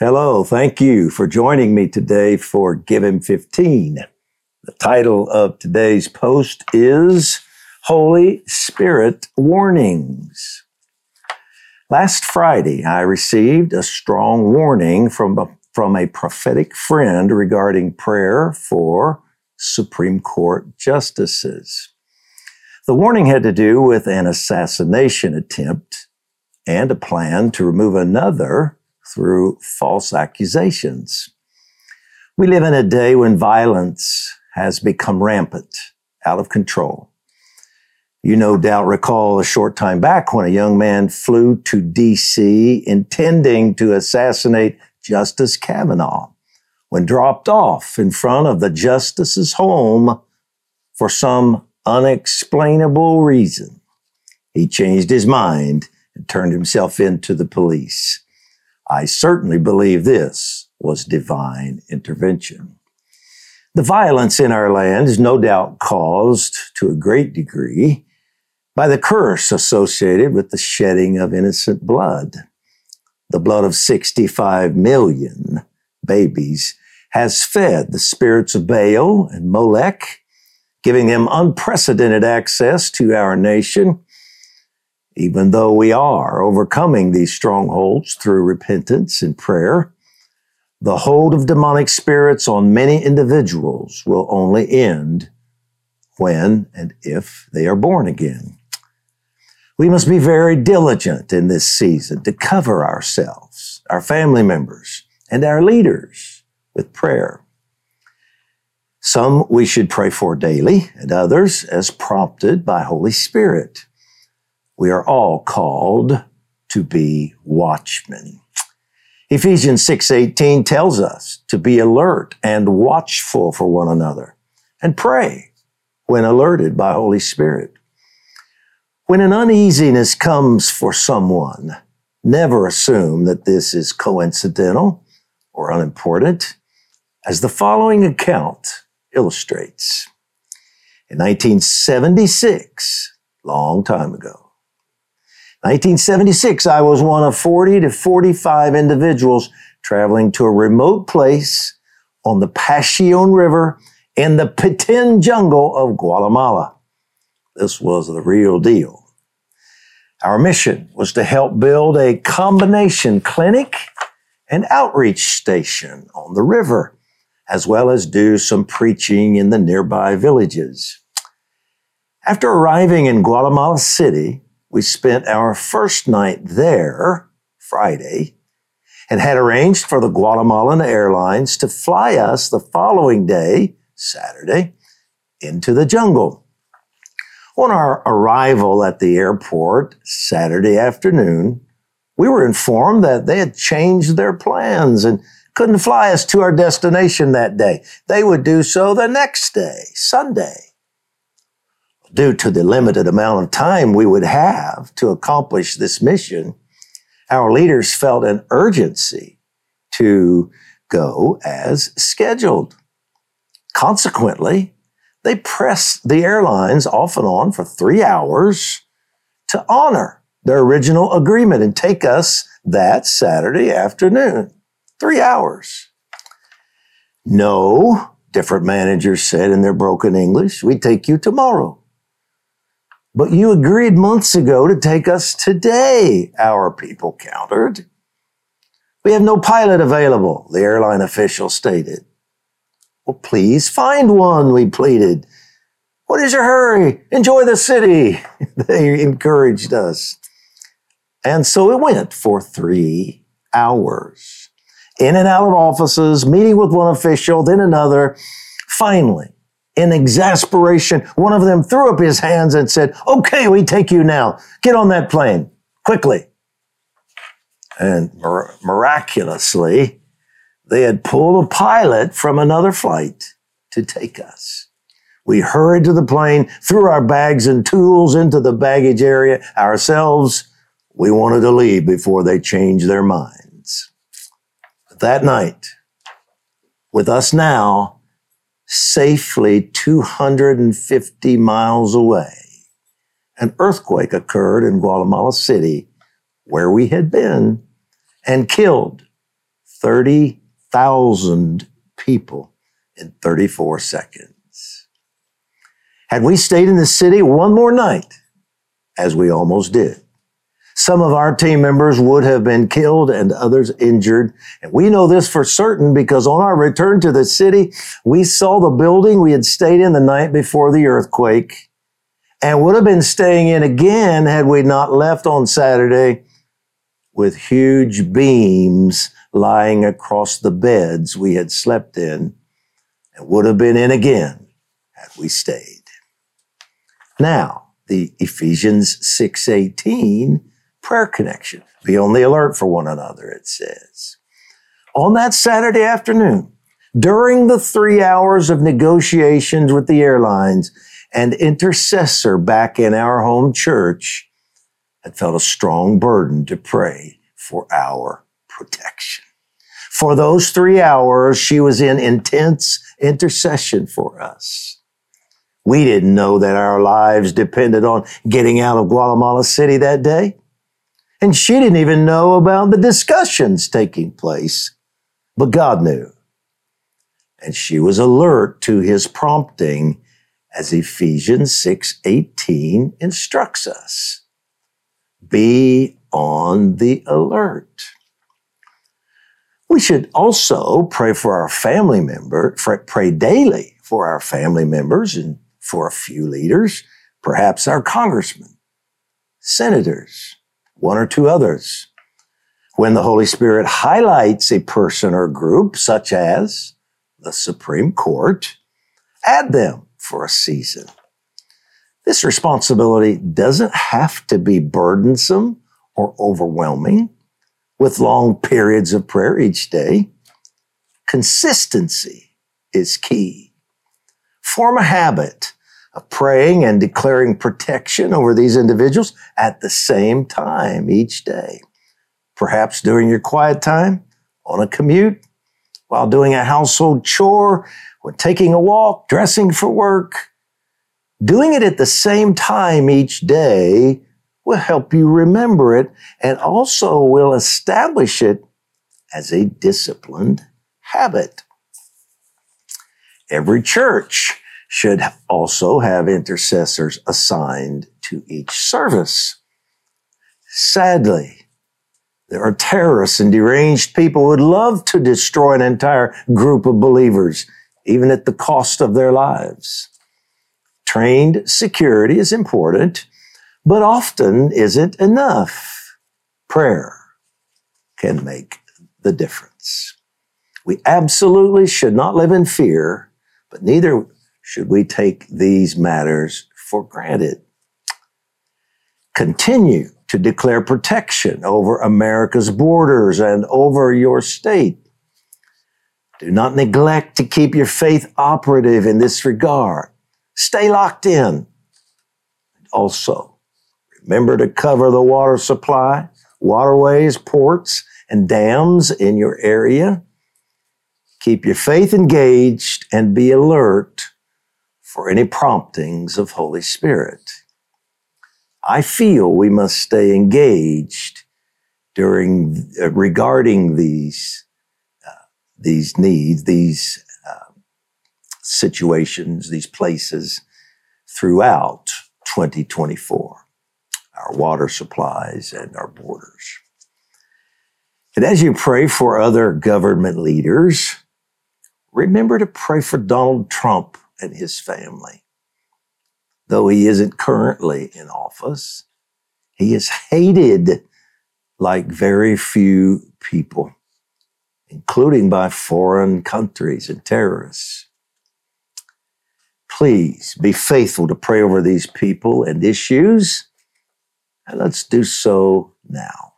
Hello, thank you for joining me today for Give Him 15. The title of today's post is Holy Spirit Warnings. Last Friday, I received a strong warning from a, from a prophetic friend regarding prayer for Supreme Court justices. The warning had to do with an assassination attempt and a plan to remove another through false accusations. We live in a day when violence has become rampant, out of control. You no doubt recall a short time back when a young man flew to DC intending to assassinate Justice Kavanaugh when dropped off in front of the justice's home for some unexplainable reason. He changed his mind and turned himself into the police. I certainly believe this was divine intervention. The violence in our land is no doubt caused to a great degree by the curse associated with the shedding of innocent blood. The blood of 65 million babies has fed the spirits of Baal and Molech, giving them unprecedented access to our nation even though we are overcoming these strongholds through repentance and prayer, the hold of demonic spirits on many individuals will only end when and if they are born again. We must be very diligent in this season to cover ourselves, our family members, and our leaders with prayer. Some we should pray for daily, and others as prompted by Holy Spirit we are all called to be watchmen. Ephesians 6:18 tells us to be alert and watchful for one another and pray when alerted by Holy Spirit. When an uneasiness comes for someone, never assume that this is coincidental or unimportant, as the following account illustrates. In 1976, long time ago, 1976, I was one of 40 to 45 individuals traveling to a remote place on the Pasion River in the Petén jungle of Guatemala. This was the real deal. Our mission was to help build a combination clinic and outreach station on the river, as well as do some preaching in the nearby villages. After arriving in Guatemala City, we spent our first night there, Friday, and had arranged for the Guatemalan Airlines to fly us the following day, Saturday, into the jungle. On our arrival at the airport Saturday afternoon, we were informed that they had changed their plans and couldn't fly us to our destination that day. They would do so the next day, Sunday due to the limited amount of time we would have to accomplish this mission, our leaders felt an urgency to go as scheduled. Consequently, they pressed the airlines off and on for three hours to honor their original agreement and take us that Saturday afternoon. Three hours. No, different managers said in their broken English, we take you tomorrow. But you agreed months ago to take us today, our people countered. We have no pilot available, the airline official stated. Well, please find one, we pleaded. What is your hurry? Enjoy the city, they encouraged us. And so it went for three hours. In and out of offices, meeting with one official, then another. Finally, in exasperation, one of them threw up his hands and said, Okay, we take you now. Get on that plane quickly. And mir- miraculously, they had pulled a pilot from another flight to take us. We hurried to the plane, threw our bags and tools into the baggage area. Ourselves, we wanted to leave before they changed their minds. But that night, with us now, safely 250 miles away. An earthquake occurred in Guatemala City, where we had been, and killed 30,000 people in 34 seconds. Had we stayed in the city one more night, as we almost did, some of our team members would have been killed and others injured. And we know this for certain because on our return to the city, we saw the building we had stayed in the night before the earthquake and would have been staying in again had we not left on Saturday with huge beams lying across the beds we had slept in and would have been in again had we stayed. Now, the Ephesians 6:18 prayer connection. Be on the alert for one another, it says. On that Saturday afternoon, during the three hours of negotiations with the airlines, an intercessor back in our home church had felt a strong burden to pray for our protection. For those three hours, she was in intense intercession for us. We didn't know that our lives depended on getting out of Guatemala City that day. And she didn't even know about the discussions taking place, but God knew. And she was alert to his prompting as Ephesians 6:18 instructs us. Be on the alert. We should also pray for our family member, pray daily for our family members and for a few leaders, perhaps our congressmen, senators, one or two others. When the Holy Spirit highlights a person or group, such as the Supreme Court, add them for a season. This responsibility doesn't have to be burdensome or overwhelming with long periods of prayer each day. Consistency is key. Form a habit of praying and declaring protection over these individuals at the same time each day. Perhaps during your quiet time, on a commute, while doing a household chore, when taking a walk, dressing for work. Doing it at the same time each day will help you remember it and also will establish it as a disciplined habit. Every church should also have intercessors assigned to each service. Sadly, there are terrorists and deranged people who would love to destroy an entire group of believers, even at the cost of their lives. Trained security is important, but often isn't enough. Prayer can make the difference. We absolutely should not live in fear, but neither should we take these matters for granted. Continue to declare protection over America's borders and over your state. Do not neglect to keep your faith operative in this regard. Stay locked in. Also, remember to cover the water supply, waterways, ports, and dams in your area. Keep your faith engaged and be alert for any promptings of Holy Spirit. I feel we must stay engaged during uh, regarding these uh, these needs, these uh, situations, these places throughout 2024, our water supplies and our borders. And as you pray for other government leaders, remember to pray for Donald Trump and his family. Though he isn't currently in office, he is hated like very few people, including by foreign countries and terrorists. Please be faithful to pray over these people and issues, and let's do so now.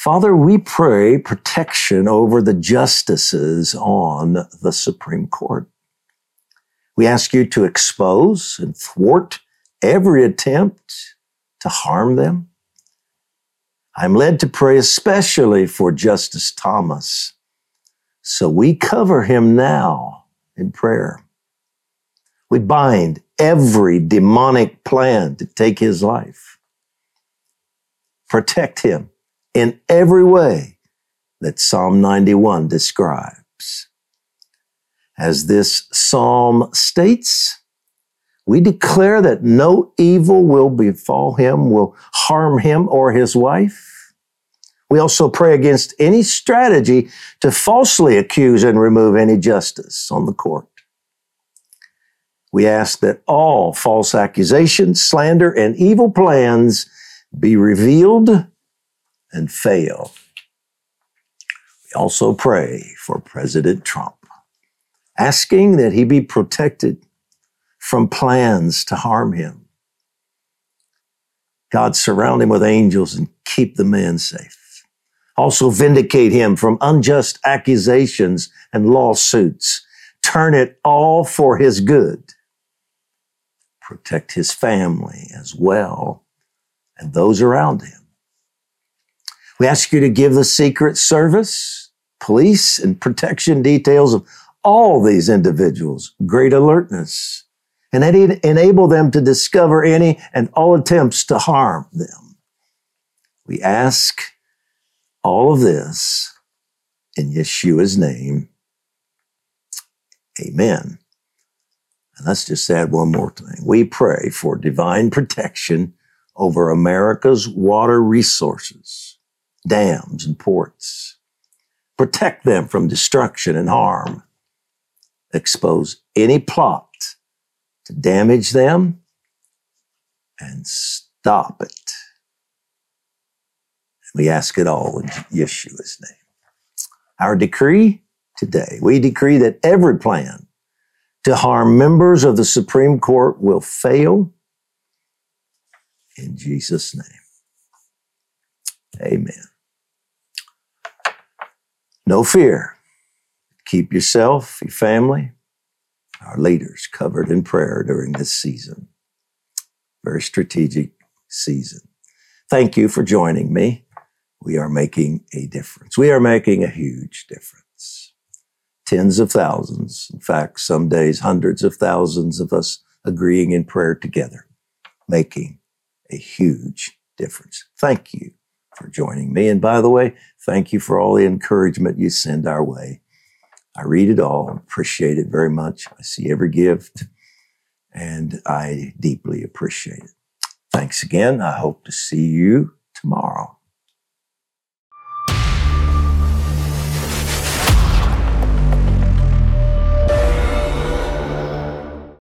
Father, we pray protection over the justices on the Supreme Court. We ask you to expose and thwart every attempt to harm them. I'm led to pray especially for Justice Thomas. So we cover him now in prayer. We bind every demonic plan to take his life. Protect him in every way that Psalm 91 describes. As this psalm states, we declare that no evil will befall him, will harm him or his wife. We also pray against any strategy to falsely accuse and remove any justice on the court. We ask that all false accusations, slander, and evil plans be revealed and fail. We also pray for President Trump, asking that he be protected from plans to harm him. God, surround him with angels and keep the man safe. Also vindicate him from unjust accusations and lawsuits. Turn it all for his good. Protect his family as well and those around him. We ask you to give the Secret Service, police, and protection details of all these individuals great alertness and enable them to discover any and all attempts to harm them. We ask all of this in Yeshua's name. Amen. And let's just add one more thing. We pray for divine protection over America's water resources, dams and ports. Protect them from destruction and harm. Expose any plot to damage them and stop it. We ask it all in Yeshua's name. Our decree today, we decree that every plan to harm members of the Supreme Court will fail in Jesus' name. Amen. No fear. Keep yourself, your family, our leaders covered in prayer during this season. Very strategic season. Thank you for joining me. We are making a difference. We are making a huge difference. Tens of thousands, in fact, some days hundreds of thousands of us agreeing in prayer together, making a huge difference. Thank you for joining me. And by the way, thank you for all the encouragement you send our way. I read it all, appreciate it very much. I see every gift, and I deeply appreciate it. Thanks again. I hope to see you tomorrow.